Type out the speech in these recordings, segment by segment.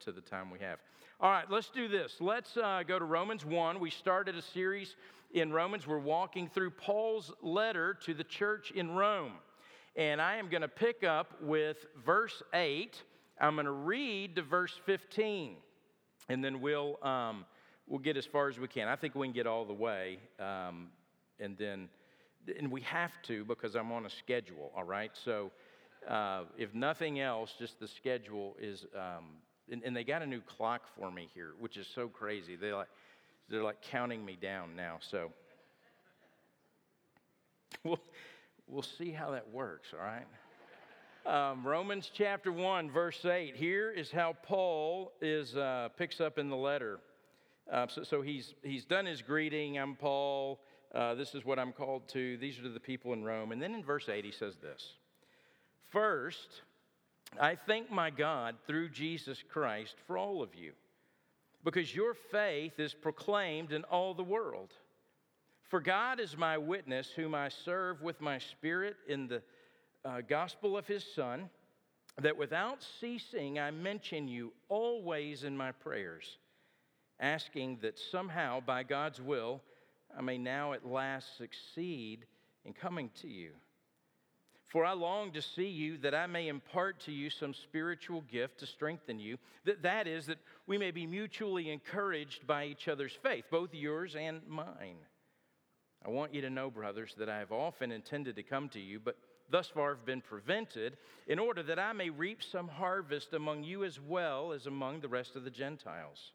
to the time we have. All right, let's do this. Let's uh, go to Romans 1. We started a series in Romans. We're walking through Paul's letter to the church in Rome. And I am going to pick up with verse 8. I'm going to read to verse 15, and then we'll, um, we'll get as far as we can. I think we can get all the way, um, and then and we have to because I'm on a schedule, all right? So uh, if nothing else, just the schedule is, um, and, and, they got a new clock for me here, which is so crazy. They like, they're like counting me down now. So we'll, we'll see how that works, all right? Um, Romans chapter 1, verse 8. Here is how Paul is, uh, picks up in the letter. Uh, so, so he's, he's done his greeting. I'm Paul. Uh, this is what I'm called to. These are the people in Rome. And then in verse 8, he says this First, I thank my God through Jesus Christ for all of you, because your faith is proclaimed in all the world. For God is my witness, whom I serve with my spirit in the uh, gospel of his Son, that without ceasing I mention you always in my prayers, asking that somehow, by God's will, I may now at last succeed in coming to you. For I long to see you that I may impart to you some spiritual gift to strengthen you. That, that is, that we may be mutually encouraged by each other's faith, both yours and mine. I want you to know, brothers, that I have often intended to come to you, but thus far have been prevented, in order that I may reap some harvest among you as well as among the rest of the Gentiles.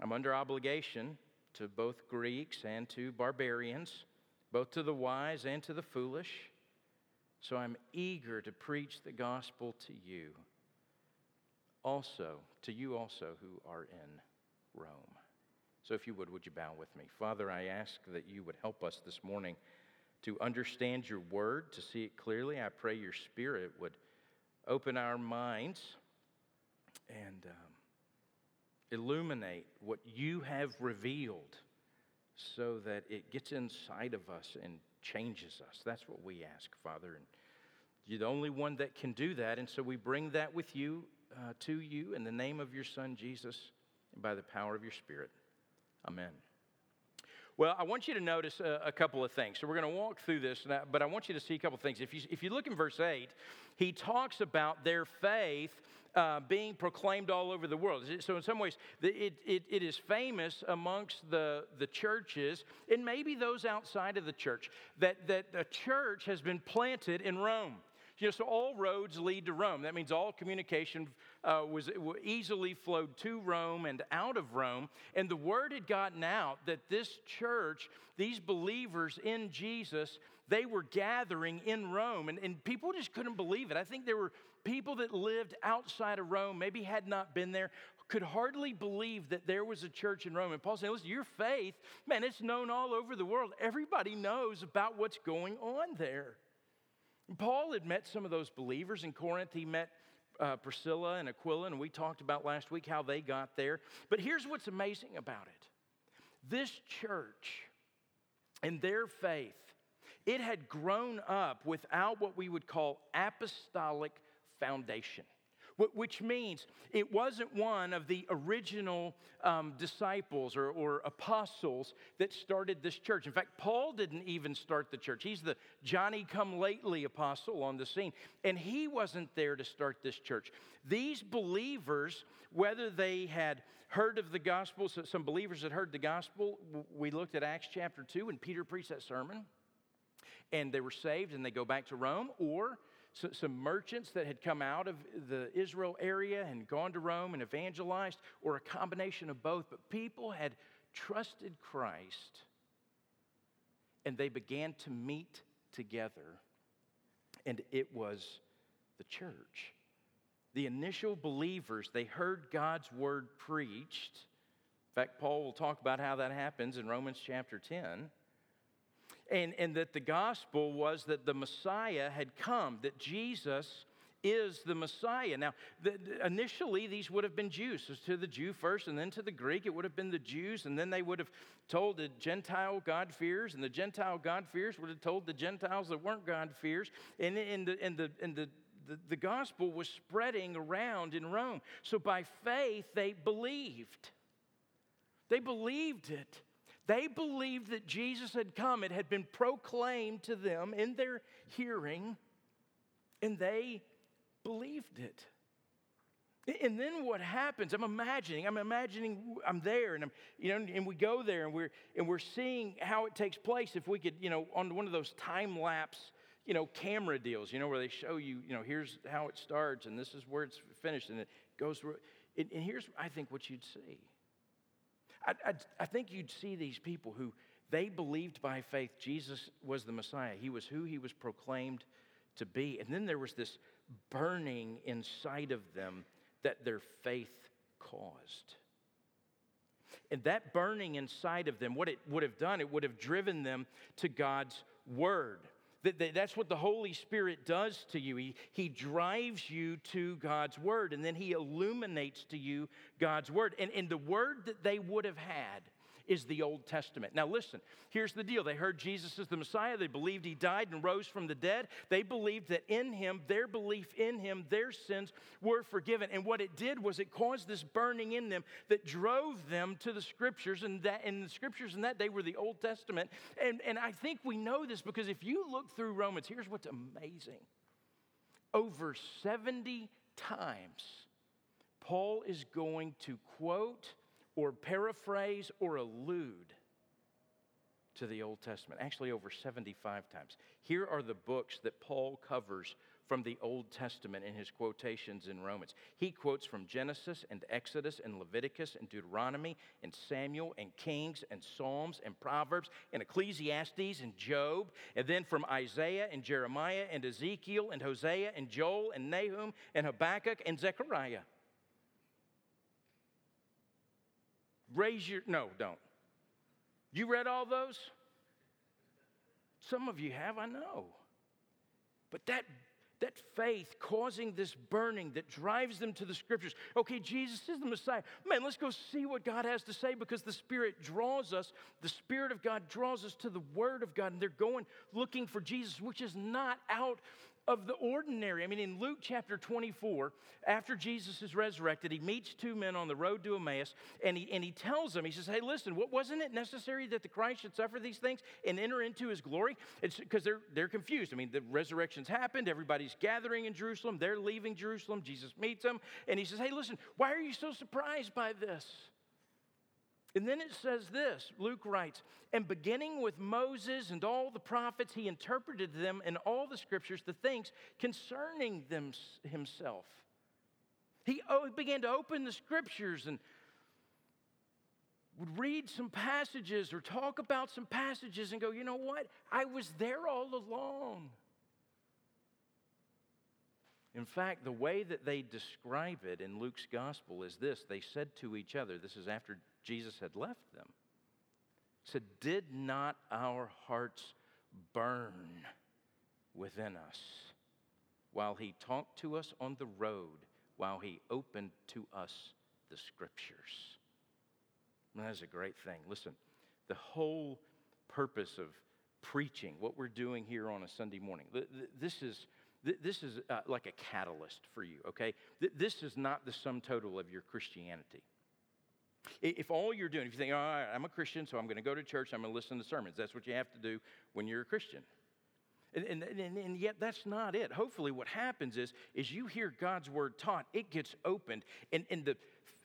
I'm under obligation to both Greeks and to barbarians, both to the wise and to the foolish. So I'm eager to preach the gospel to you, also, to you also who are in Rome. So if you would, would you bow with me? Father, I ask that you would help us this morning to understand your word, to see it clearly. I pray your spirit would open our minds and. Um, illuminate what you have revealed so that it gets inside of us and changes us. That's what we ask, Father. And you're the only one that can do that. And so we bring that with you, uh, to you, in the name of your Son, Jesus, and by the power of your Spirit. Amen. Well, I want you to notice a, a couple of things. So we're going to walk through this, but I want you to see a couple of things. If you, if you look in verse 8, he talks about their faith uh, being proclaimed all over the world. So, in some ways, it, it, it is famous amongst the, the churches and maybe those outside of the church that, that a church has been planted in Rome. You know, so all roads lead to Rome. That means all communication uh, was easily flowed to Rome and out of Rome. And the word had gotten out that this church, these believers in Jesus, they were gathering in Rome. And, and people just couldn't believe it. I think there were people that lived outside of Rome, maybe had not been there, could hardly believe that there was a church in Rome. And Paul saying, listen, your faith, man, it's known all over the world. Everybody knows about what's going on there. Paul had met some of those believers in Corinth. He met uh, Priscilla and Aquila, and we talked about last week how they got there. But here's what's amazing about it this church and their faith, it had grown up without what we would call apostolic foundation which means it wasn't one of the original um, disciples or, or, apostles that started this church. In fact, Paul didn't even start the church. He's the Johnny come lately apostle on the scene, and he wasn't there to start this church. These believers, whether they had heard of the gospel, so some believers had heard the gospel, we looked at Acts chapter 2, and Peter preached that sermon, and they were saved and they go back to Rome, or some merchants that had come out of the Israel area and gone to Rome and evangelized, or a combination of both. But people had trusted Christ and they began to meet together, and it was the church. The initial believers, they heard God's word preached. In fact, Paul will talk about how that happens in Romans chapter 10 and, and that the gospel was that the Messiah had come, that Jesus is the Messiah. Now, the, initially, these would have been Jews. So to the Jew first, and then to the Greek, it would have been the Jews, and then they would have told the Gentile God-fears, and the Gentile God-fears would have told the Gentiles that weren't God-fears. And, and, the, and, the, the, the, the gospel was spreading around in Rome. So by faith, they believed. They believed it. They believed that Jesus had come. It had been proclaimed to them in their hearing, and they believed it. And then what happens? I'm imagining, I'm imagining I'm there and I'm, you know, and we go there and we're and we're seeing how it takes place. If we could, you know, on one of those time lapse, you know, camera deals, you know, where they show you, you know, here's how it starts and this is where it's finished and it goes through. And, and here's, I think, what you'd see. I, I, I think you'd see these people who they believed by faith Jesus was the Messiah. He was who he was proclaimed to be. And then there was this burning inside of them that their faith caused. And that burning inside of them, what it would have done, it would have driven them to God's word. That's what the Holy Spirit does to you. He, he drives you to God's Word, and then He illuminates to you God's Word. And, and the Word that they would have had is the Old Testament. Now, listen, here's the deal. They heard Jesus is the Messiah. They believed he died and rose from the dead. They believed that in him, their belief in him, their sins were forgiven. And what it did was it caused this burning in them that drove them to the scriptures, and that in the scriptures in that day were the Old Testament. And, and I think we know this because if you look through Romans, here's what's amazing. Over 70 times, Paul is going to quote or paraphrase or allude to the Old Testament, actually, over 75 times. Here are the books that Paul covers from the Old Testament in his quotations in Romans. He quotes from Genesis and Exodus and Leviticus and Deuteronomy and Samuel and Kings and Psalms and Proverbs and Ecclesiastes and Job, and then from Isaiah and Jeremiah and Ezekiel and Hosea and Joel and Nahum and Habakkuk and Zechariah. Raise your, no, don't. You read all those? Some of you have, I know. But that that faith causing this burning that drives them to the scriptures. Okay, Jesus is the Messiah. Man, let's go see what God has to say because the Spirit draws us. The Spirit of God draws us to the Word of God, and they're going looking for Jesus, which is not out of the ordinary. I mean, in Luke chapter 24, after Jesus is resurrected, he meets two men on the road to Emmaus, and he, and he tells them, he says, Hey, listen, what, wasn't it necessary that the Christ should suffer these things and enter into his glory? It's because they're, they're confused. I mean, the resurrection's happened, everybody's gathering in Jerusalem, they're leaving Jerusalem, Jesus meets them, and he says, Hey, listen, why are you so surprised by this? And then it says this Luke writes, and beginning with Moses and all the prophets, he interpreted them in all the scriptures the things concerning them himself. He began to open the scriptures and would read some passages or talk about some passages and go, you know what? I was there all along. In fact, the way that they describe it in Luke's gospel is this they said to each other, this is after Jesus had left them, said, Did not our hearts burn within us while he talked to us on the road, while he opened to us the scriptures? And that's a great thing. Listen, the whole purpose of preaching, what we're doing here on a Sunday morning, this is. This is uh, like a catalyst for you, okay? This is not the sum total of your Christianity. If all you're doing, if you think, all right, I'm a Christian, so I'm going to go to church, I'm going to listen to sermons, that's what you have to do when you're a Christian. And, and, and, and, yet that's not it. Hopefully, what happens is, is you hear God's word taught, it gets opened, and, and the,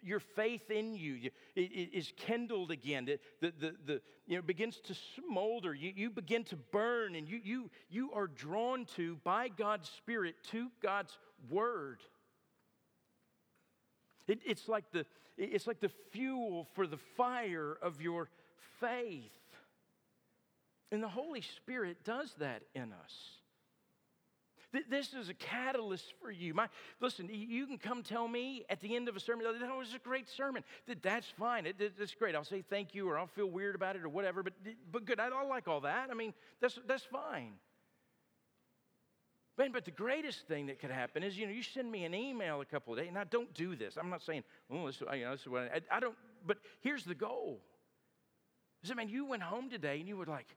your faith in you is kindled again. It, the, the, the, you know, begins to smolder. You, you begin to burn, and you, you, you are drawn to, by God's Spirit, to God's word. It, it's, like the, it's like the fuel for the fire of your faith. And the Holy Spirit does that in us. This is a catalyst for you. My, listen, you can come tell me at the end of a sermon, that was a great sermon. That's fine. It, that's great. I'll say thank you or I'll feel weird about it or whatever, but, but good. I, I like all that. I mean, that's, that's fine. Man, but the greatest thing that could happen is, you know, you send me an email a couple of days. Now, don't do this. I'm not saying, oh, this, you know, this is what I, I don't, but here's the goal. Is that, man, you went home today and you were like,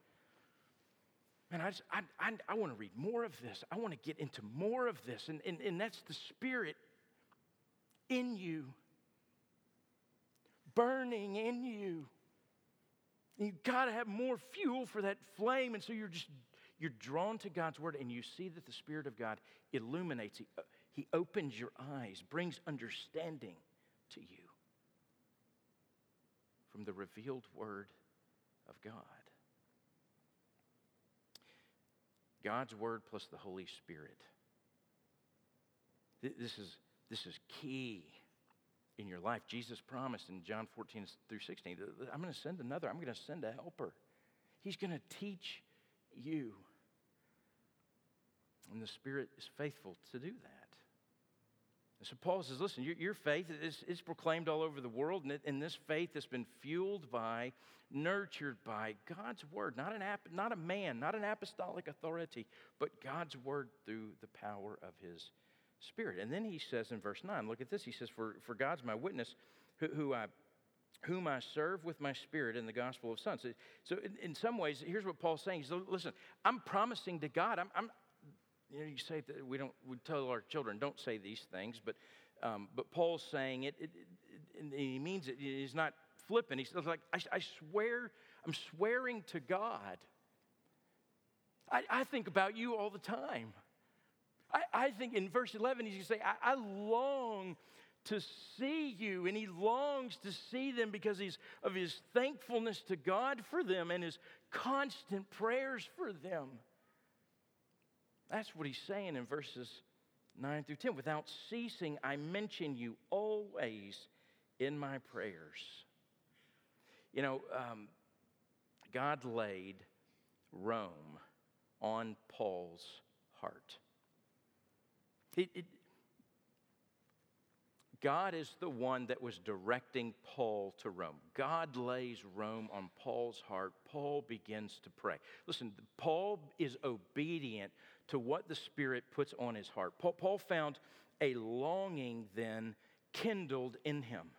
Man, I, just, I, I, I want to read more of this. I want to get into more of this. And, and, and that's the Spirit in you, burning in you. You've got to have more fuel for that flame. And so you're just, you're drawn to God's word and you see that the Spirit of God illuminates, He, uh, he opens your eyes, brings understanding to you from the revealed word of God. God's word plus the Holy Spirit. This is, this is key in your life. Jesus promised in John 14 through 16, I'm going to send another, I'm going to send a helper. He's going to teach you. And the Spirit is faithful to do that. And so Paul says, listen, your, your faith is, is proclaimed all over the world, and, it, and this faith has been fueled by, nurtured by God's word, not, an ap, not a man, not an apostolic authority, but God's word through the power of his spirit. And then he says in verse 9, look at this. He says, For, for God's my witness, who, who I whom I serve with my spirit in the gospel of sons. So, so in, in, some ways, here's what Paul's saying. He's, listen, I'm promising to God, I'm, I'm, you know, you say that we don't, we tell our children, don't say these things, but, um, but Paul's saying it, it, it, he means it. He's not flippant. He's like, I, I swear, I'm swearing to God. I, I think about you all the time. I, I think in verse 11, he's going to say, I, I long to see you. And he longs to see them because he's, of his thankfulness to God for them and his constant prayers for them. That's what he's saying in verses 9 through 10. Without ceasing, I mention you always in my prayers. You know, um, God laid Rome on Paul's heart. It, it, God is the one that was directing Paul to Rome. God lays Rome on Paul's heart. Paul begins to pray. Listen, Paul is obedient to what the Spirit puts on his heart. Paul, found a longing then kindled in him.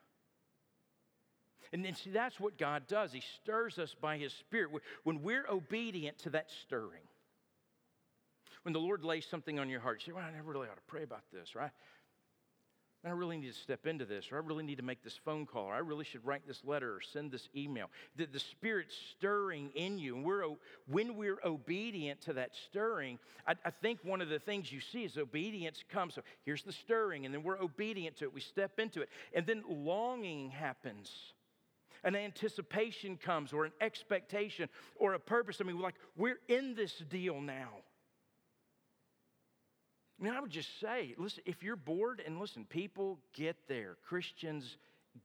And, then, see, that's what God does. He stirs us by His Spirit. When we're obedient to that stirring, when the Lord lays something on your heart, you say, Well, I never really ought to pray about this, right? I really need to step into this, or I really need to make this phone call, or I really should write this letter or send this email. The, the Spirit's stirring in you. And we're, when we're obedient to that stirring, I, I think one of the things you see is obedience comes. So here's the stirring, and then we're obedient to it. We step into it. And then longing happens an anticipation comes or an expectation or a purpose. I mean, like, we're in this deal now. I mean, I would just say, listen, if you're bored, and listen, people get there, Christians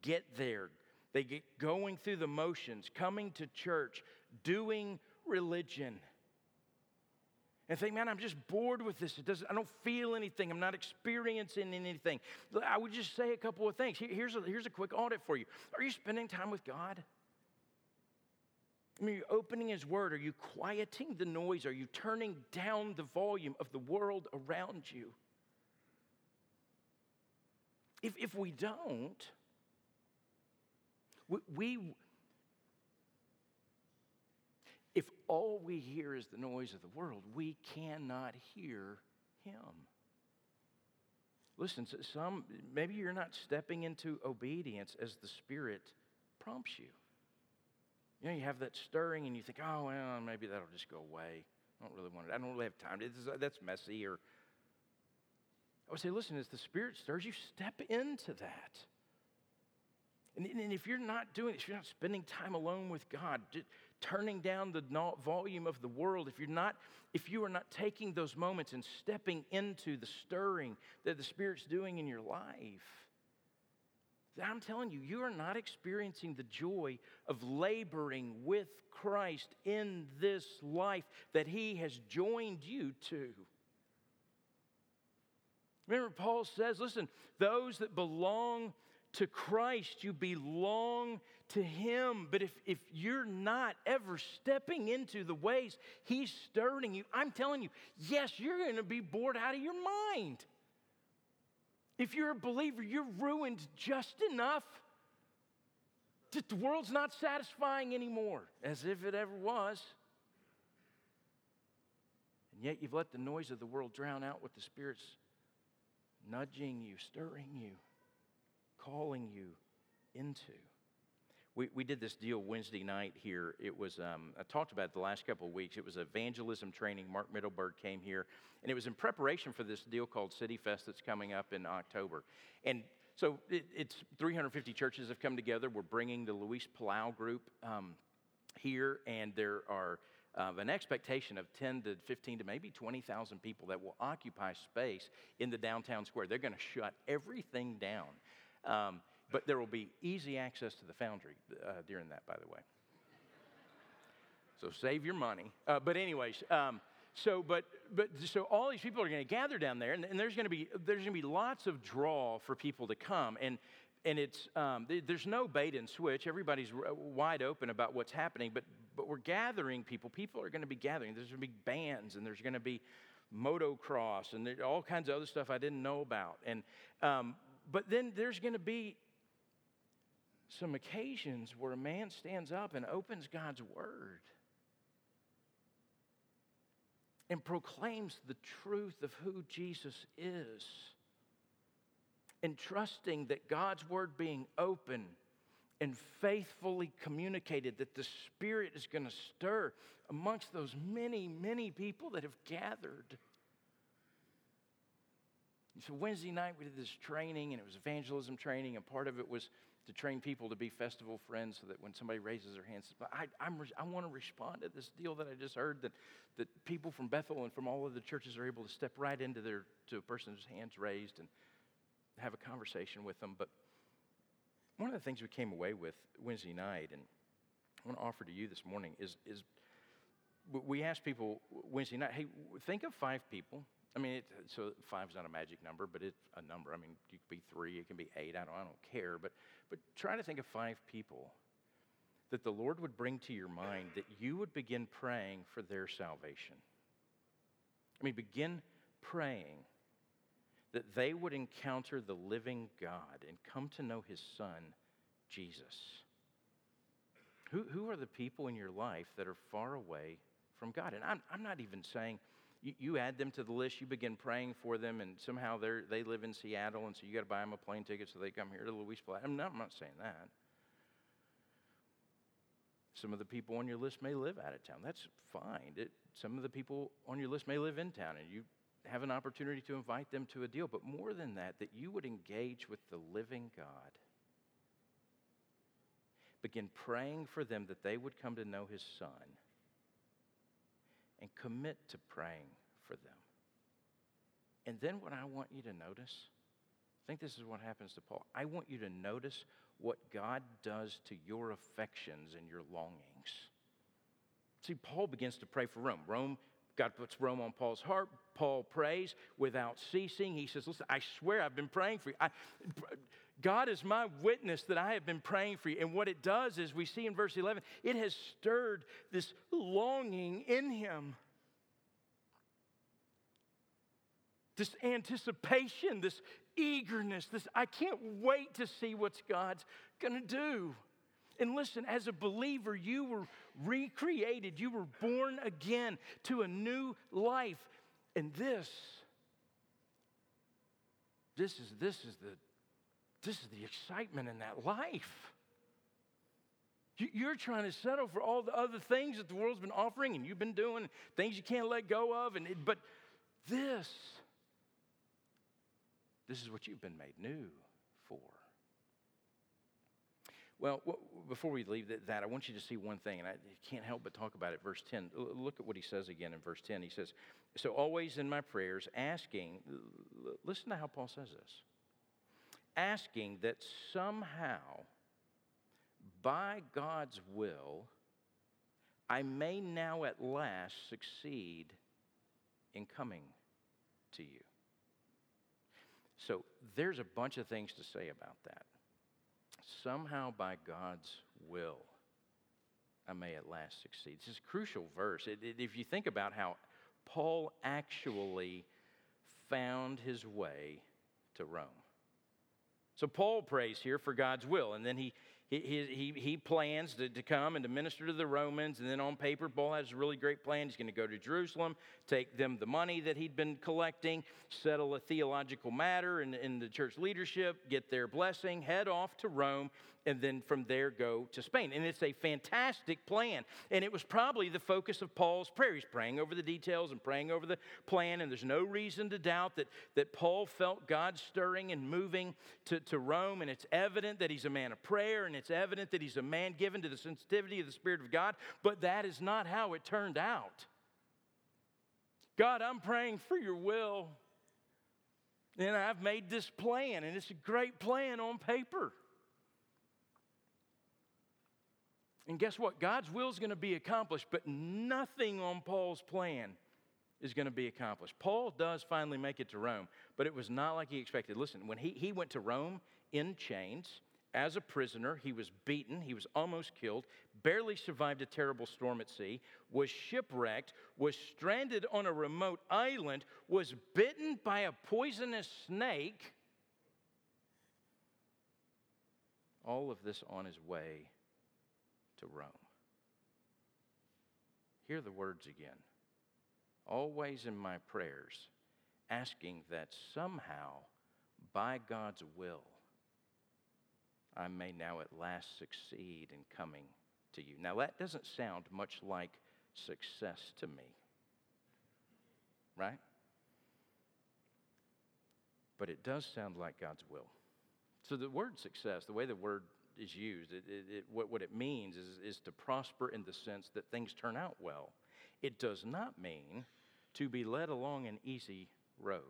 get there. They get going through the motions, coming to church, doing religion. And think, man, I'm just bored with this. It doesn't, I don't feel anything. I'm not experiencing anything. I would just say a couple of things. Here's a, here's a quick audit for you. Are you spending time with God? I mean, are you opening His Word? Are you quieting the noise? Are you turning down the volume of the world around you? If, if we don't, we, we, if all we hear is the noise of the world, we cannot hear Him. Listen, some maybe you're not stepping into obedience as the Spirit prompts you. You know, you have that stirring and you think, oh, well, maybe that'll just go away. I don't really want it. I don't really have time. that's messy. Or oh, I would say, listen, as the Spirit stirs you, step into that. And, and if you're not doing it, if you're not spending time alone with God, turning down the volume of the world, if you're not, if you are not taking those moments and stepping into the stirring that the Spirit's doing in your life, I'm telling you, you are not experiencing the joy of laboring with Christ in this life that He has joined you to. Remember, Paul says, listen, those that belong to Christ, you belong to Him. But if, if you're not ever stepping into the ways He's stirring you, I'm telling you, yes, you're going to be bored out of your mind. If you're a believer, you're ruined just enough that the world's not satisfying anymore, as if it ever was. And yet you've let the noise of the world drown out what the Spirit's nudging you, stirring you, calling you into. We, we did this deal Wednesday night here. It was, um, I talked about it the last couple of weeks. It was evangelism training. Mark Mittelberg came here, and it was in preparation for this deal called City Fest that's coming up in October. And so it, it's 350 churches have come together. We're bringing the Luis Palau group um, here, and there are uh, an expectation of 10 to 15 to maybe 20,000 people that will occupy space in the downtown square. They're going to shut everything down. Um, but there will be easy access to the foundry uh, during that, by the way. So save your money. Uh, but anyways, um, so but but so all these people are going to gather down there, and, and there's going to be there's going to be lots of draw for people to come, and and it's um, there's no bait and switch. Everybody's wide open about what's happening, but but we're gathering people. People are going to be gathering. There's going to be bands, and there's going to be motocross, and all kinds of other stuff I didn't know about. And um, but then there's going to be some occasions where a man stands up and opens God's word and proclaims the truth of who Jesus is. And trusting that God's word being open and faithfully communicated, that the Spirit is going to stir amongst those many, many people that have gathered. So, Wednesday night we did this training, and it was evangelism training, and part of it was to train people to be festival friends so that when somebody raises their hands, I, I'm, I want to respond to this deal that I just heard that, that people from Bethel and from all of the churches are able to step right into their, to a person's hands raised and have a conversation with them. But one of the things we came away with Wednesday night, and I want to offer to you this morning, is, is we asked people Wednesday night, hey, think of five people I mean, it, so five's not a magic number, but it's a number. I mean, you could be three, it can be eight. I don't, I don't care. But, but try to think of five people that the Lord would bring to your mind that you would begin praying for their salvation. I mean, begin praying that they would encounter the living God and come to know his son, Jesus. Who, who are the people in your life that are far away from God? And I'm, I'm not even saying you, you add them to the list, you begin praying for them, and somehow they they live in Seattle, and so you got to buy them a plane ticket so they come here to Luis Palau. I'm not, I'm not saying that. Some of the people on your list may live out of town. That's fine. It, some of the people on your list may live in town, and you have an opportunity to invite them to a deal. But more than that, that you would engage with the living God. Begin praying for them that they would come to know His Son and commit to praying for them. And then what I want you to notice, I think this is what happens to Paul. I want you to notice what God does to your affections and your longings. See, Paul begins to pray for Rome. Rome, God puts Rome on Paul's heart. Paul prays without ceasing. He says, Listen, I swear I've been praying for you. I, God is my witness that I have been praying for you. And what it does is, we see in verse 11, it has stirred this longing in him. This anticipation, this eagerness, this I can't wait to see what God's to do. And listen, as a believer, you were recreated, you were born again to a new life. And this, this is, this is the this is the excitement in that life. You're trying to settle for all the other things that the world's been offering and you've been doing, things you can't let go of. And it, but this, this is what you've been made new for. Well, before we leave that, I want you to see one thing, and I can't help but talk about it. Verse 10. Look at what he says again in verse 10. He says, So always in my prayers, asking, listen to how Paul says this asking that somehow, by God's will, I may now at last succeed in coming to you. So there's a bunch of things to say about that. Somehow, by God's will, I may at last succeed. This is a crucial verse. It, it, if you think about how Paul actually found his way to Rome. So Paul prays here for God's will, and then he, he, he, he plans to, to come and to minister to the Romans. And then on paper, Paul has a really great plan. He's going to go to Jerusalem, take them the money that he'd been collecting, settle a theological matter in, in the church leadership, get their blessing, head off to Rome, and then from there go to Spain. And it's a fantastic plan. And it was probably the focus of Paul's prayer. He's praying over the details and praying over the plan. And there's no reason to doubt that, that Paul felt God stirring and moving to, to Rome. And it's evident that he's a man of prayer and it's evident that he's a man given to the sensitivity of the Spirit of God. But that is not how it turned out. God, I'm praying for your will. And I've made this plan, and it's a great plan on paper. And guess what? God's will is going to be accomplished, but nothing on Paul's plan is going to be accomplished. Paul does finally make it to Rome, but it was not like he expected. Listen, when he, he went to Rome in chains, as a prisoner, he was beaten, he was almost killed, barely survived a terrible storm at sea, was shipwrecked, was stranded on a remote island, was bitten by a poisonous snake. All of this on his way to Rome. Hear the words again. Always in my prayers, asking that somehow, by God's will, I may now at last succeed in coming to you. Now, that doesn't sound much like success to me, right? But it does sound like God's will. So, the word success, the way the word is used. It, it, it, what, what it means is, is to prosper in the sense that things turn out well. It does not mean to be led along an easy road.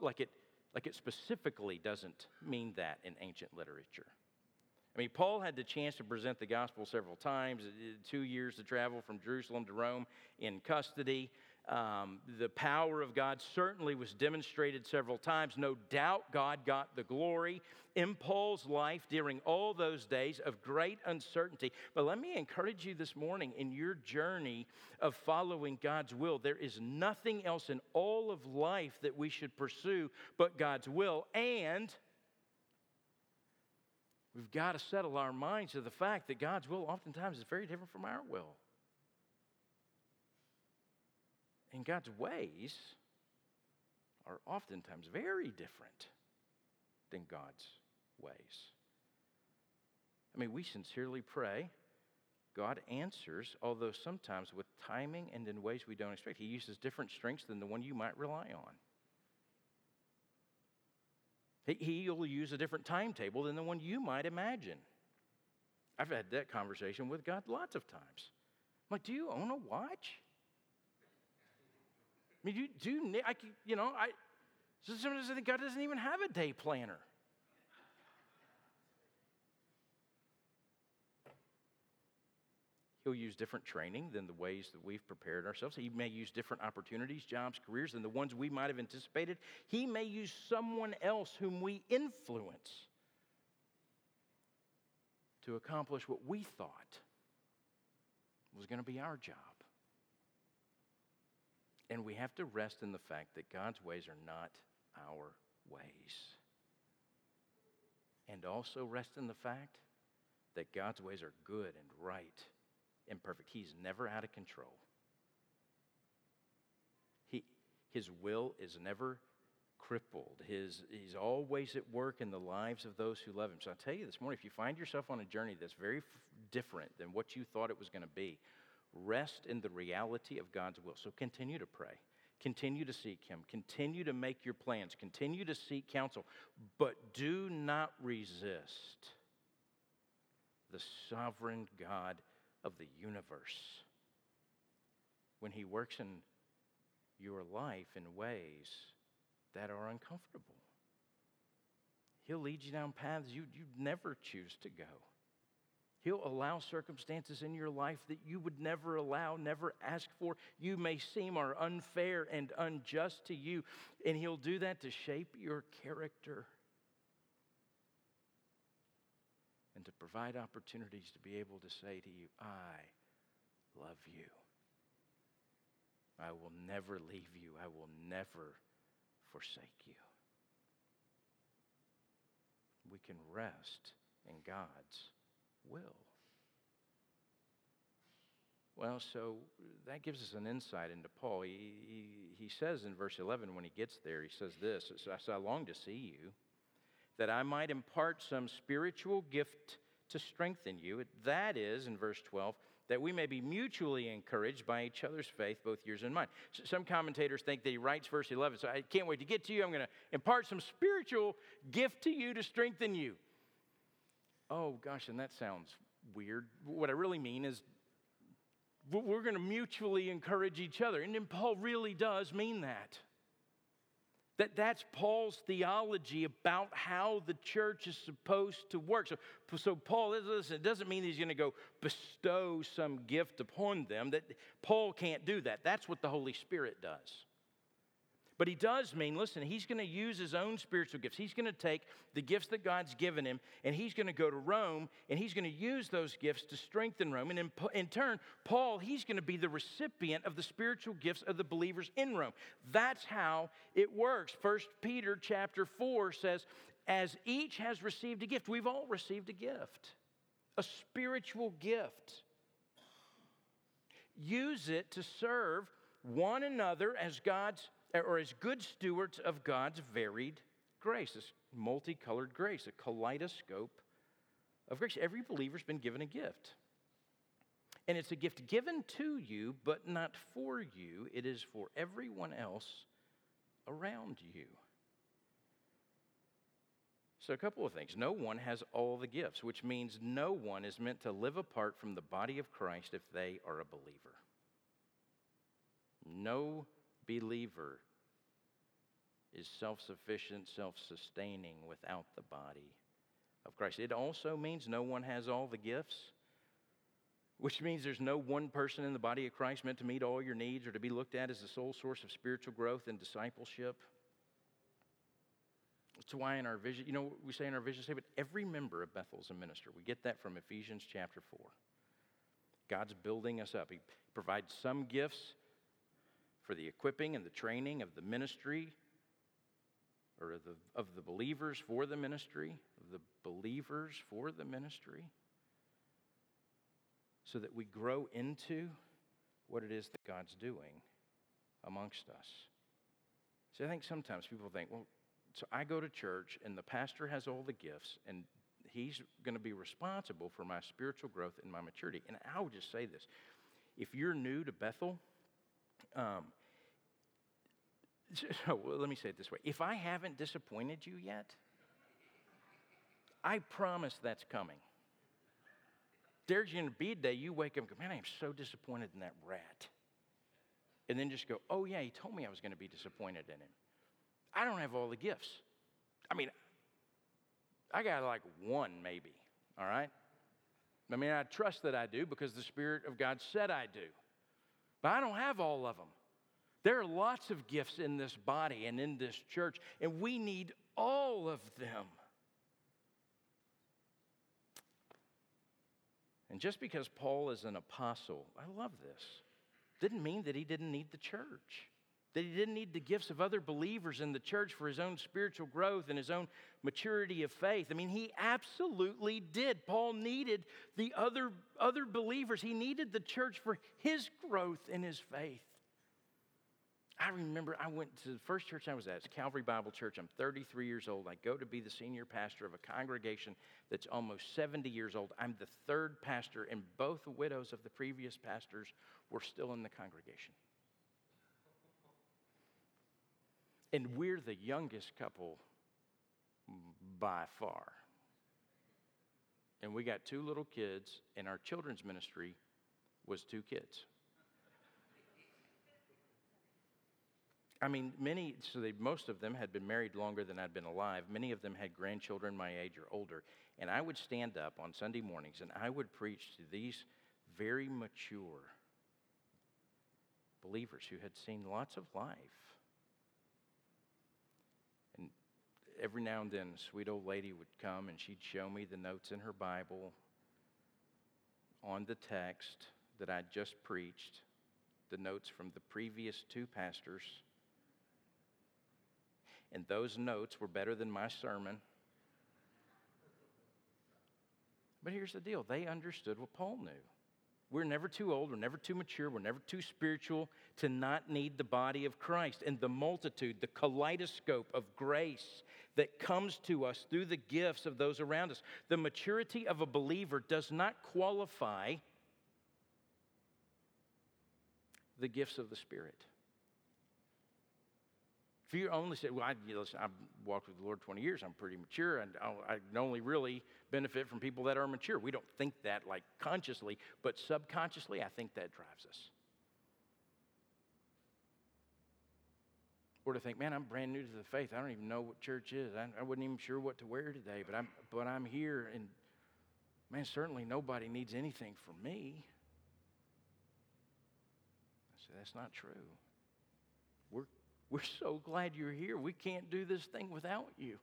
Like it, like it specifically doesn't mean that in ancient literature. I mean, Paul had the chance to present the gospel several times, uh, two years to travel from Jerusalem to Rome in custody. Um, the power of God certainly was demonstrated several times. No doubt God got the glory in Paul's life during all those days of great uncertainty. But let me encourage you this morning in your journey of following God's will, there is nothing else in all of life that we should pursue but God's will. And we've got to settle our minds to the fact that God's will oftentimes is very different from our will. And God's ways are oftentimes very different than God's ways. I mean, we sincerely pray. God answers, although sometimes with timing and in ways we don't expect. He uses different strengths than the one you might rely on. He'll use a different timetable than the one you might imagine. I've had that conversation with God lots of times. I'm like, do you own a watch? I mean, you do, I, you know, I, sometimes I think God doesn't even have a day planner. He'll use different training than the ways that we've prepared ourselves. He may use different opportunities, jobs, careers than the ones we might have anticipated. He may use someone else whom we influence to accomplish what we thought was going to be our job. And we have to rest in the fact that God's ways are not our ways. And also rest in the fact that God's ways are good and right and perfect. He's never out of control. He, his will is never crippled. His, he's always at work in the lives of those who love him. So I tell you this morning, if you find yourself on a journey that's very f- different than what you thought it was going to be, Rest in the reality of God's will. So continue to pray. Continue to seek Him. Continue to make your plans. Continue to seek counsel. But do not resist the sovereign God of the universe when He works in your life in ways that are uncomfortable. He'll lead you down paths you, you'd never choose to go. He'll allow circumstances in your life that you would never allow, never ask for. You may seem are unfair and unjust to you, and He'll do that to shape your character and to provide opportunities to be able to say to you, I love you. I will never leave you. I will never forsake you. We can rest in God's will. Well, so that gives us an insight into Paul. He, he, he says in verse 11 when he gets there, he says this So I long to see you, that I might impart some spiritual gift to strengthen you. That is, in verse 12, that we may be mutually encouraged by each other's faith, both yours and mine. Some commentators think that he writes verse 11, so I can't wait to get to you. I'm going to impart some spiritual gift to you to strengthen you. Oh, gosh, and that sounds weird. What I really mean is we're going to mutually encourage each other. And then Paul really does mean that. That that's Paul's theology about how the church is supposed to work. So, so Paul, listen, it doesn't mean he's going to go bestow some gift upon them. That Paul can't do that. That's what the Holy Spirit does. But he does mean, listen, he's going to use his own spiritual gifts. He's going to take the gifts that God's given him and he's going to go to Rome and he's going to use those gifts to strengthen Rome. And in, in turn, Paul, he's going to be the recipient of the spiritual gifts of the believers in Rome. That's how it works. First Peter chapter 4 says, as each has received a gift, we've all received a gift, a spiritual gift. Use it to serve one another as God's or as good stewards of God's varied grace, this multicolored grace, a kaleidoscope of grace. Every believer's been given a gift. And it's a gift given to you, but not for you. It is for everyone else around you. So, a couple of things. No one has all the gifts, which means no one is meant to live apart from the body of Christ if they are a believer. No believer is self sufficient, self sustaining without the body of Christ. It also means no one has all the gifts, which means there's no one person in the body of Christ meant to meet all your needs or to be looked at as the sole source of spiritual growth and discipleship. That's why in our vision, you know, we say in our vision statement, every member of Bethel is a minister. We get that from Ephesians chapter 4. God's building us up. He provides some gifts for the equipping and the training of the ministry or of the, of the believers for the ministry, of the believers for the ministry, so that we grow into what it is that God's doing amongst us. See, I think sometimes people think, well, so I go to church and the pastor has all the gifts and he's going to be responsible for my spiritual growth and my maturity. And I would just say this if you're new to Bethel, um, so let me say it this way if I haven't disappointed you yet, I promise that's coming. There's going to be a day you wake up and go, man, I'm so disappointed in that rat. And then just go, oh, yeah, he told me I was going to be disappointed in him. I don't have all the gifts. I mean, I got like one maybe, all right? I mean, I trust that I do because the Spirit of God said I do. But I don't have all of them. There are lots of gifts in this body and in this church, and we need all of them. And just because Paul is an apostle, I love this, didn't mean that he didn't need the church, that he didn't need the gifts of other believers in the church for his own spiritual growth and his own maturity of faith. I mean, he absolutely did. Paul needed the other, other believers, he needed the church for his growth in his faith. I remember I went to the first church I was at, it's Calvary Bible Church. I'm 33 years old. I go to be the senior pastor of a congregation that's almost 70 years old. I'm the third pastor, and both widows of the previous pastors were still in the congregation. And we're the youngest couple by far. And we got two little kids, and our children's ministry was two kids. I mean, many, so they, most of them had been married longer than I'd been alive. Many of them had grandchildren my age or older. And I would stand up on Sunday mornings and I would preach to these very mature believers who had seen lots of life. And every now and then, a sweet old lady would come and she'd show me the notes in her Bible on the text that I'd just preached, the notes from the previous two pastors and those notes were better than my sermon. but here's the deal they understood what Paul knew. We're never too old, we're never too mature, we're never too spiritual to not need the body of Christ and the multitude, the kaleidoscope of grace that comes to us through the gifts of those around us. The maturity of a believer does not qualify the gifts of the Spirit. If you only say, well, I, you know, listen, I've walked with the Lord 20 years, I'm pretty mature, and I can only really benefit from people that are mature. We don't think that like consciously, but subconsciously, I think that drives us. Or to think, man, I'm brand new to the faith. I don't even know what church is. I, I wasn't even sure what to wear today, but I'm, but I'm here, and man, certainly nobody needs anything from me. I say, that's not true. We're we're so glad you're here. We can't do this thing without you.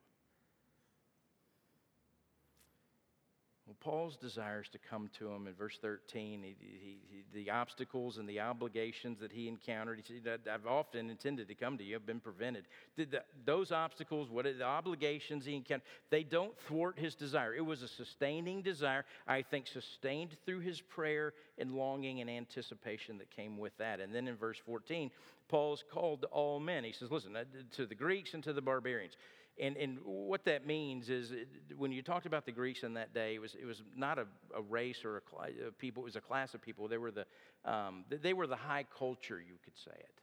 Well, Paul's desires to come to him in verse 13, he, he, he, the obstacles and the obligations that he encountered. He said, I've often intended to come to you, I've been prevented. Did the, those obstacles, what the obligations he encountered, they don't thwart his desire. It was a sustaining desire, I think, sustained through his prayer and longing and anticipation that came with that. And then in verse 14, Paul's called to all men. He says, Listen, uh, to the Greeks and to the barbarians. And, and what that means is when you talked about the Greeks in that day, it was, it was not a, a race or a, cl- a, people, it was a class of people. They were, the, um, they were the high culture, you could say it.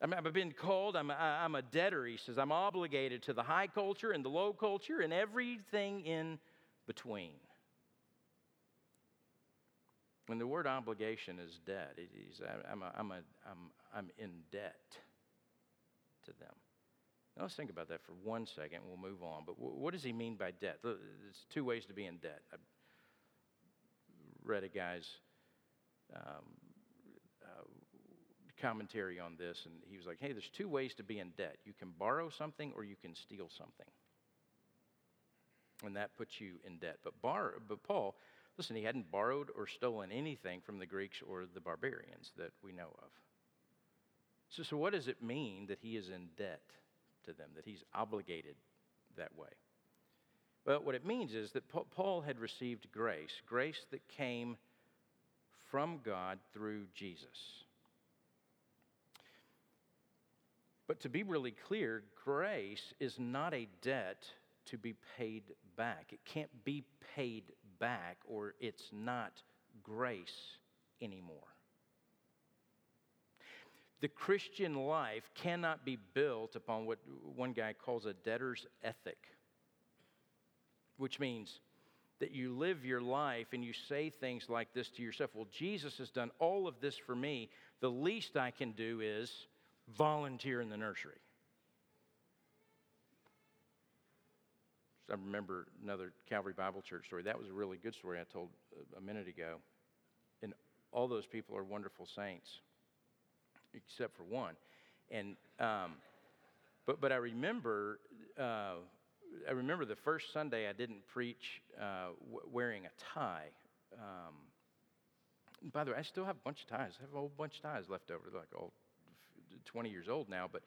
I've been called, I'm I'm a debtor, he says. I'm obligated to the high culture and the low culture and everything in between. When the word obligation is debt, it is, I'm, a, I'm, a, I'm, I'm in debt to them. Now let's think about that for one second. We'll move on. But what does he mean by debt? There's two ways to be in debt. I read a guy's um, uh, commentary on this, and he was like, hey, there's two ways to be in debt. You can borrow something or you can steal something. And that puts you in debt. But, bar, but Paul, listen, he hadn't borrowed or stolen anything from the Greeks or the barbarians that we know of. So, so what does it mean that he is in debt? To them, that he's obligated that way. But what it means is that Paul had received grace, grace that came from God through Jesus. But to be really clear, grace is not a debt to be paid back. It can't be paid back, or it's not grace anymore. The Christian life cannot be built upon what one guy calls a debtor's ethic, which means that you live your life and you say things like this to yourself Well, Jesus has done all of this for me. The least I can do is volunteer in the nursery. I remember another Calvary Bible Church story. That was a really good story I told a minute ago. And all those people are wonderful saints except for one. And, um, but, but I remember, uh, I remember the first Sunday I didn't preach uh, w- wearing a tie. Um, by the way, I still have a bunch of ties. I have a whole bunch of ties left over, They're like old, 20 years old now. But,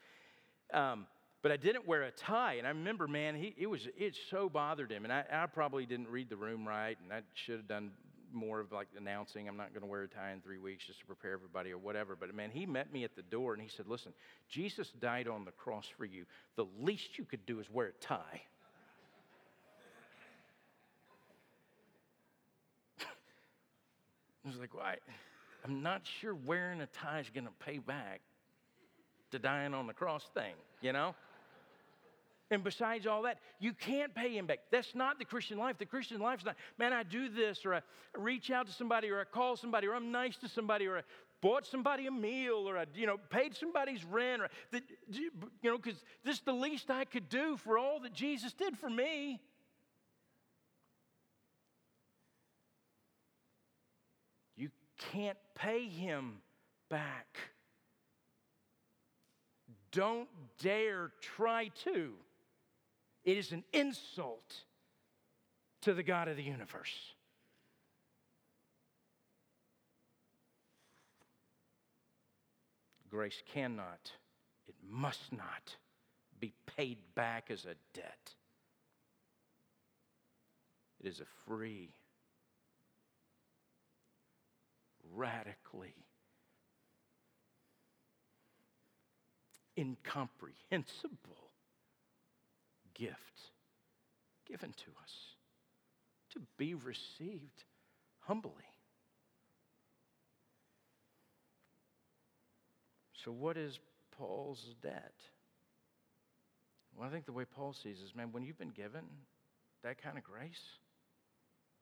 um, but I didn't wear a tie. And I remember, man, he, it was it so bothered him. And I, I probably didn't read the room right, and I should have done more of like announcing I'm not going to wear a tie in three weeks just to prepare everybody or whatever. But man, he met me at the door and he said, Listen, Jesus died on the cross for you. The least you could do is wear a tie. I was like, well, I, I'm not sure wearing a tie is going to pay back the dying on the cross thing, you know? And besides all that, you can't pay him back. That's not the Christian life. The Christian life is not, man, I do this, or I reach out to somebody, or I call somebody, or I'm nice to somebody, or I bought somebody a meal, or I, you know, paid somebody's rent, or the, you know, because this is the least I could do for all that Jesus did for me. You can't pay him back. Don't dare try to. It is an insult to the God of the universe. Grace cannot, it must not be paid back as a debt. it is a free, radically incomprehensible gift given to us to be received humbly. So, what is Paul's debt? Well, I think the way Paul sees is man, when you've been given that kind of grace,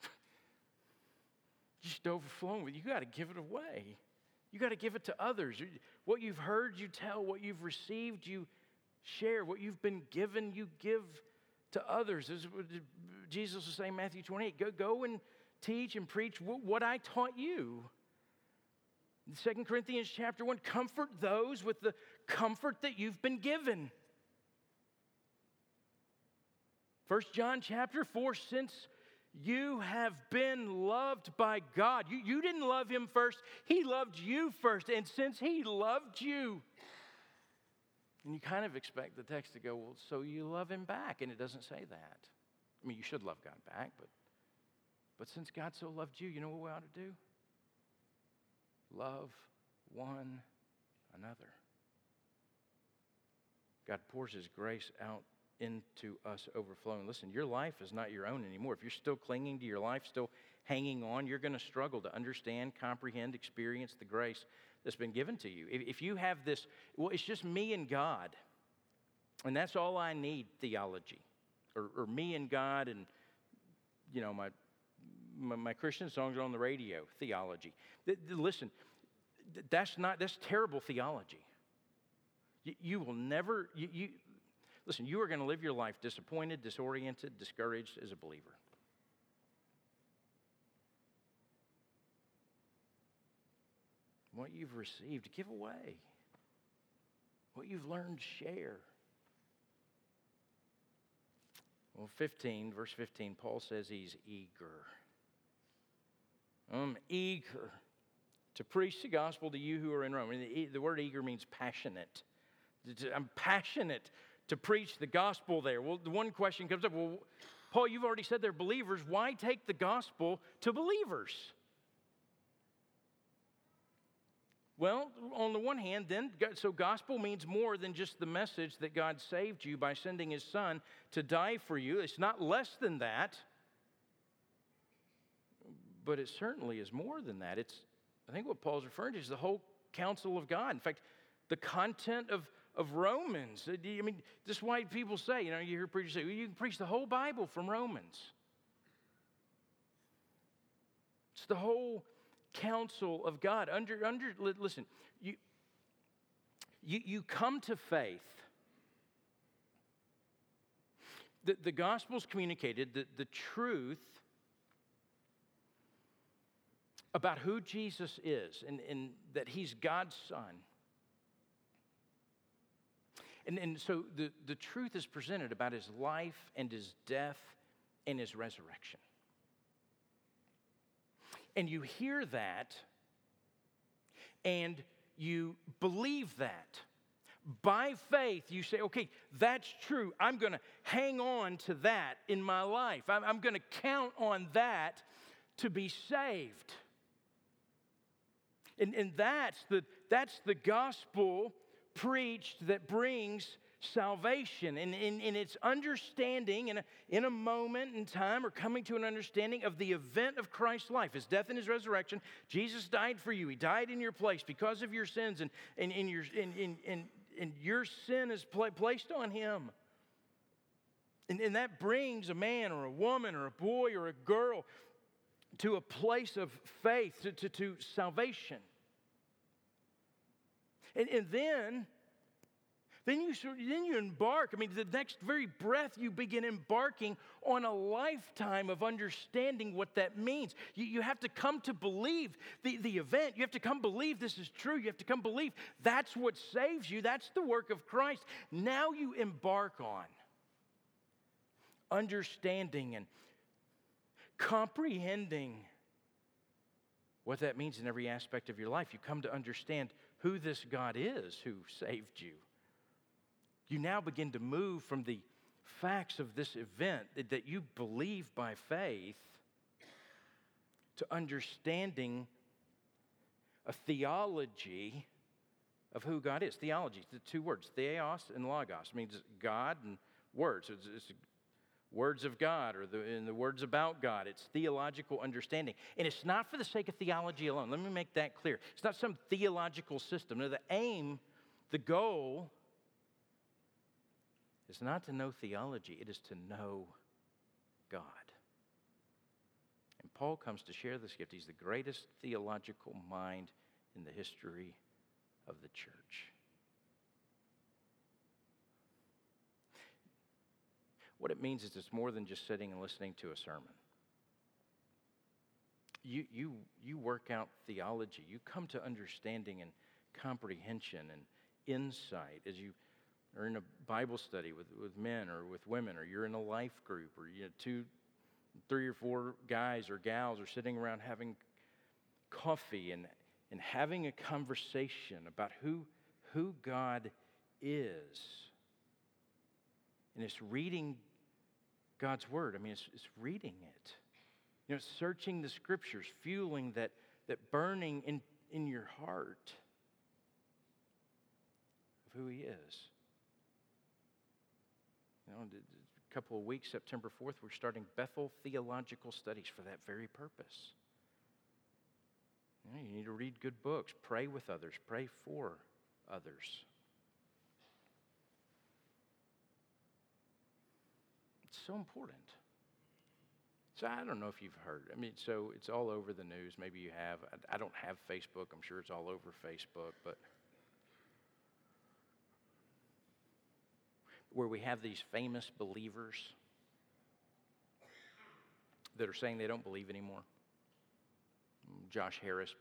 just overflowing with, you got to give it away. You got to give it to others. What you've heard, you tell. What you've received, you share. What you've been given, you give to others. As Jesus was saying, Matthew 28, go, go and teach and preach what I taught you. Second Corinthians chapter 1, comfort those with the comfort that you've been given. First John chapter 4, since you have been loved by God. You, you didn't love him first, he loved you first. And since he loved you, and you kind of expect the text to go, well, so you love him back. And it doesn't say that. I mean, you should love God back, but, but since God so loved you, you know what we ought to do? Love one another. God pours his grace out into us overflowing. Listen, your life is not your own anymore. If you're still clinging to your life, still hanging on, you're going to struggle to understand, comprehend, experience the grace that's been given to you. If you have this, well, it's just me and God, and that's all I need theology, or, or me and God, and, you know, my, my, my Christian songs on the radio theology. Listen, that's not, that's terrible theology. You, you will never, you, you listen, you are going to live your life disappointed, disoriented, discouraged as a believer. What you've received, give away. What you've learned, share. Well, 15, verse 15, Paul says he's eager. I'm eager to preach the gospel to you who are in Rome. the, the word eager means passionate. I'm passionate to preach the gospel there. Well, the one question comes up well, Paul, you've already said they're believers. Why take the gospel to believers? Well, on the one hand, then, so gospel means more than just the message that God saved you by sending his son to die for you. It's not less than that, but it certainly is more than that. It's, I think what Paul's referring to is the whole counsel of God. In fact, the content of, of Romans. Uh, I mean, this is why people say, you know, you hear preachers say, well, you can preach the whole Bible from Romans. It's the whole counsel of God. Under, under, listen, you, you, you come to faith. The, the gospel's communicated, the, the truth about who Jesus is and, and that he's God's son. And, and so the, the truth is presented about his life and his death and his resurrection and you hear that and you believe that. By faith, you say, okay, that's true. I'm going to hang on to that in my life. I'm, I'm going to count on that to be saved. And, and that's, the, that's the gospel preached that brings salvation and in, its understanding in a, in a moment in time or coming to an understanding of the event of Christ's life, his death and his resurrection. Jesus died for you. He died in your place because of your sins, and, and, and, your, and, and, and, and your sin is pl- placed on him. And, and that brings a man or a woman or a boy or a girl to a place of faith, to, to, to salvation. And, and then then you, then you embark. I mean, the next very breath, you begin embarking on a lifetime of understanding what that means. You, you have to come to believe the, the event. You have to come believe this is true. You have to come believe that's what saves you. That's the work of Christ. Now you embark on understanding and comprehending what that means in every aspect of your life. You come to understand who this God is who saved you you now begin to move from the facts of this event that you believe by faith to understanding a theology of who God is. Theology, the two words, theos and logos, means God and words. It's, it's words of God or the, in the words about God. It's theological understanding. And it's not for the sake of theology alone. Let me make that clear. It's not some theological system. No, the aim, the goal, is not to know theology, it is to know God. And Paul comes to share this gift. He's the greatest theological mind in the history of the church. What it means is it's more than just sitting and listening to a sermon. You, you, you work out theology. You come to understanding and comprehension and insight as you are in a Bible study with, with men or with women, or you're in a life group, or you know, two, three or four guys or gals are sitting around having coffee and, and having a conversation about who, who God is. And it's reading God's Word. I mean, it's, it's reading it. You know, searching the Scriptures, fueling that, that burning in, in your heart of who He is. You know, a couple of weeks, September 4th, we're starting Bethel Theological Studies for that very purpose. You, know, you need to read good books, pray with others, pray for others. It's so important. So I don't know if you've heard. I mean, so it's all over the news. Maybe you have. I, I don't have Facebook. I'm sure it's all over Facebook, but where we have these famous believers that are saying they don't believe anymore. Josh Harris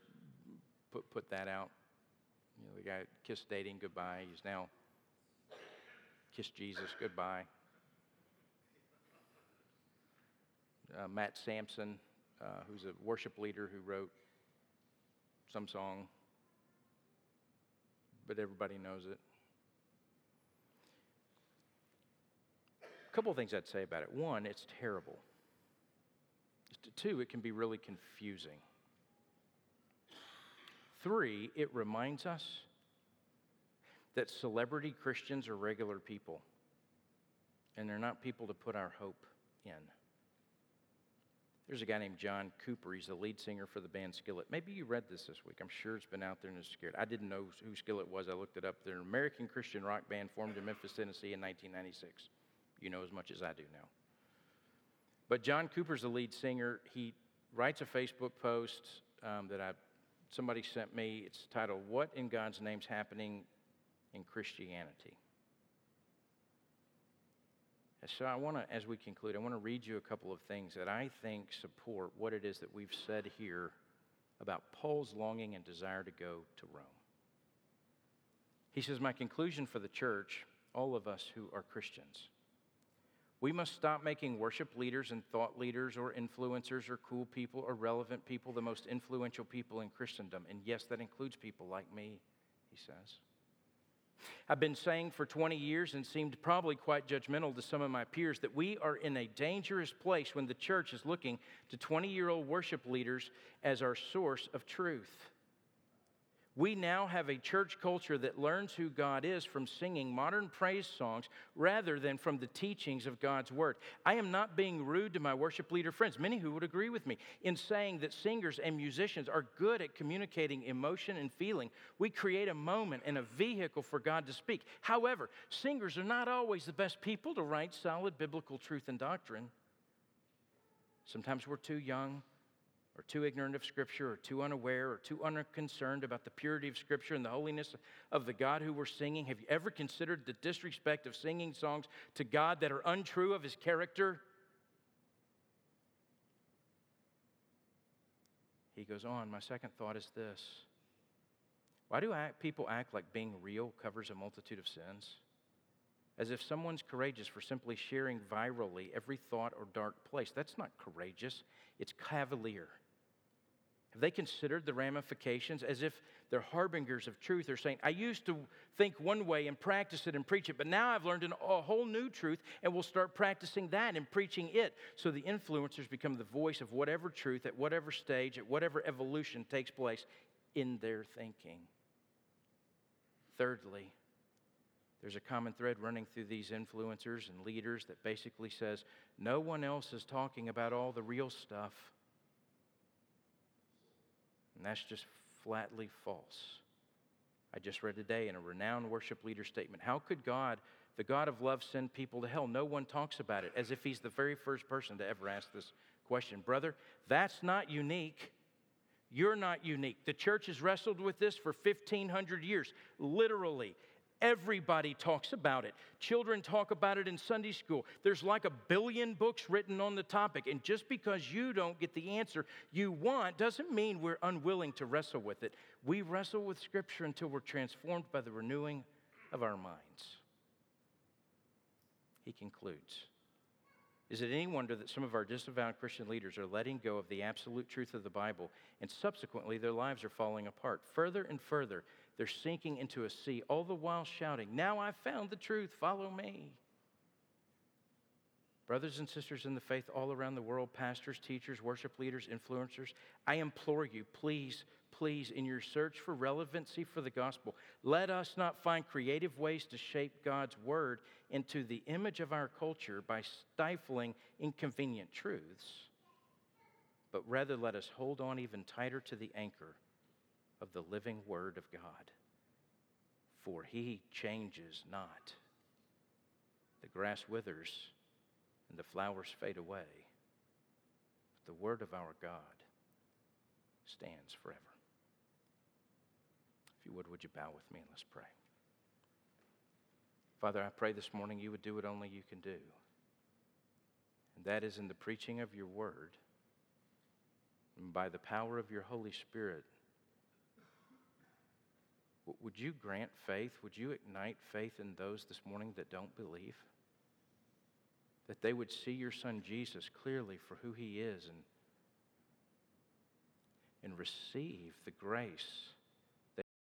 put, put that out. You know, the guy kissed dating goodbye. He's now kissed Jesus goodbye. Uh, Marty Sampson, uh, who's a worship leader who wrote some song, but everybody knows it. Couple of things I'd say about it. One, it's terrible. Two, it can be really confusing. Three, it reminds us that celebrity Christians are regular people, and they're not people to put our hope in. There's a guy named John Cooper. He's the lead singer for the band Skillet. Maybe you read this this week. I'm sure it's been out there and it's scared. I didn't know who Skillet was. I looked it up. They're an American Christian rock band formed in Memphis, Tennessee in 1996. You know as much as I do now. But John Cooper's the lead singer. He writes a Facebook post um, that I, somebody sent me. It's titled, What in God's Name's Happening in Christianity? So I want to, as we conclude, I want to read you a couple of things that I think support what it is that we've said here about Paul's longing and desire to go to Rome. He says, My conclusion for the church, all of us who are Christians, we must stop making worship leaders and thought leaders or influencers or cool people or relevant people the most influential people in Christendom. And yes, that includes people like me, he says. I've been saying for 20 years and seemed probably quite judgmental to some of my peers that we are in a dangerous place when the church is looking to 20 year old worship leaders as our source of truth. We now have a church culture that learns who God is from singing modern praise songs rather than from the teachings of God's Word. I am not being rude to my worship leader friends, many who would agree with me, in saying that singers and musicians are good at communicating emotion and feeling. We create a moment and a vehicle for God to speak. However, singers are not always the best people to write solid biblical truth and doctrine. Sometimes we're too young or too ignorant of Scripture, or too unaware, or too unconcerned about the purity of Scripture and the holiness of the God who we're singing? Have you ever considered the disrespect of singing songs to God that are untrue of His character? He goes on, My second thought is this Why do people act like being real covers a multitude of sins? As if someone's courageous for simply sharing virally every thought or dark place. That's not courageous, it's cavalier. Have they considered the ramifications as if they're harbingers of truth? They're saying, I used to think one way and practice it and preach it, but now I've learned a whole new truth and we'll start practicing that and preaching it. So the influencers become the voice of whatever truth at whatever stage, at whatever evolution takes place in their thinking. Thirdly, there's a common thread running through these influencers and leaders that basically says no one else is talking about all the real stuff. And that's just flatly false. I just read today in a renowned worship leader statement how could God, the God of love, send people to hell? No one talks about it as if he's the very first person to ever ask this question. Brother, that's not unique. You're not unique. The church has wrestled with this for 1,500 years, literally. Everybody talks about it. Children talk about it in Sunday school. There's like a billion books written on the topic. And just because you don't get the answer you want doesn't mean we're unwilling to wrestle with it. We wrestle with Scripture until we're transformed by the renewing of our minds. He concludes Is it any wonder that some of our disavowed Christian leaders are letting go of the absolute truth of the Bible and subsequently their lives are falling apart further and further? They're sinking into a sea, all the while shouting, Now I've found the truth, follow me. Brothers and sisters in the faith all around the world, pastors, teachers, worship leaders, influencers, I implore you, please, please, in your search for relevancy for the gospel, let us not find creative ways to shape God's word into the image of our culture by stifling inconvenient truths, but rather let us hold on even tighter to the anchor of the living Word of God. For he changes not. The grass withers and the flowers fade away. But the Word of our God stands forever. If you would, would you bow with me and let's pray? Father, I pray this morning you would do what only you can do. And that is in the preaching of your word and by the power of your Holy Spirit would you grant faith? Would you ignite faith in those this morning that don't believe? That they would see your son Jesus clearly for who he is and, and receive the grace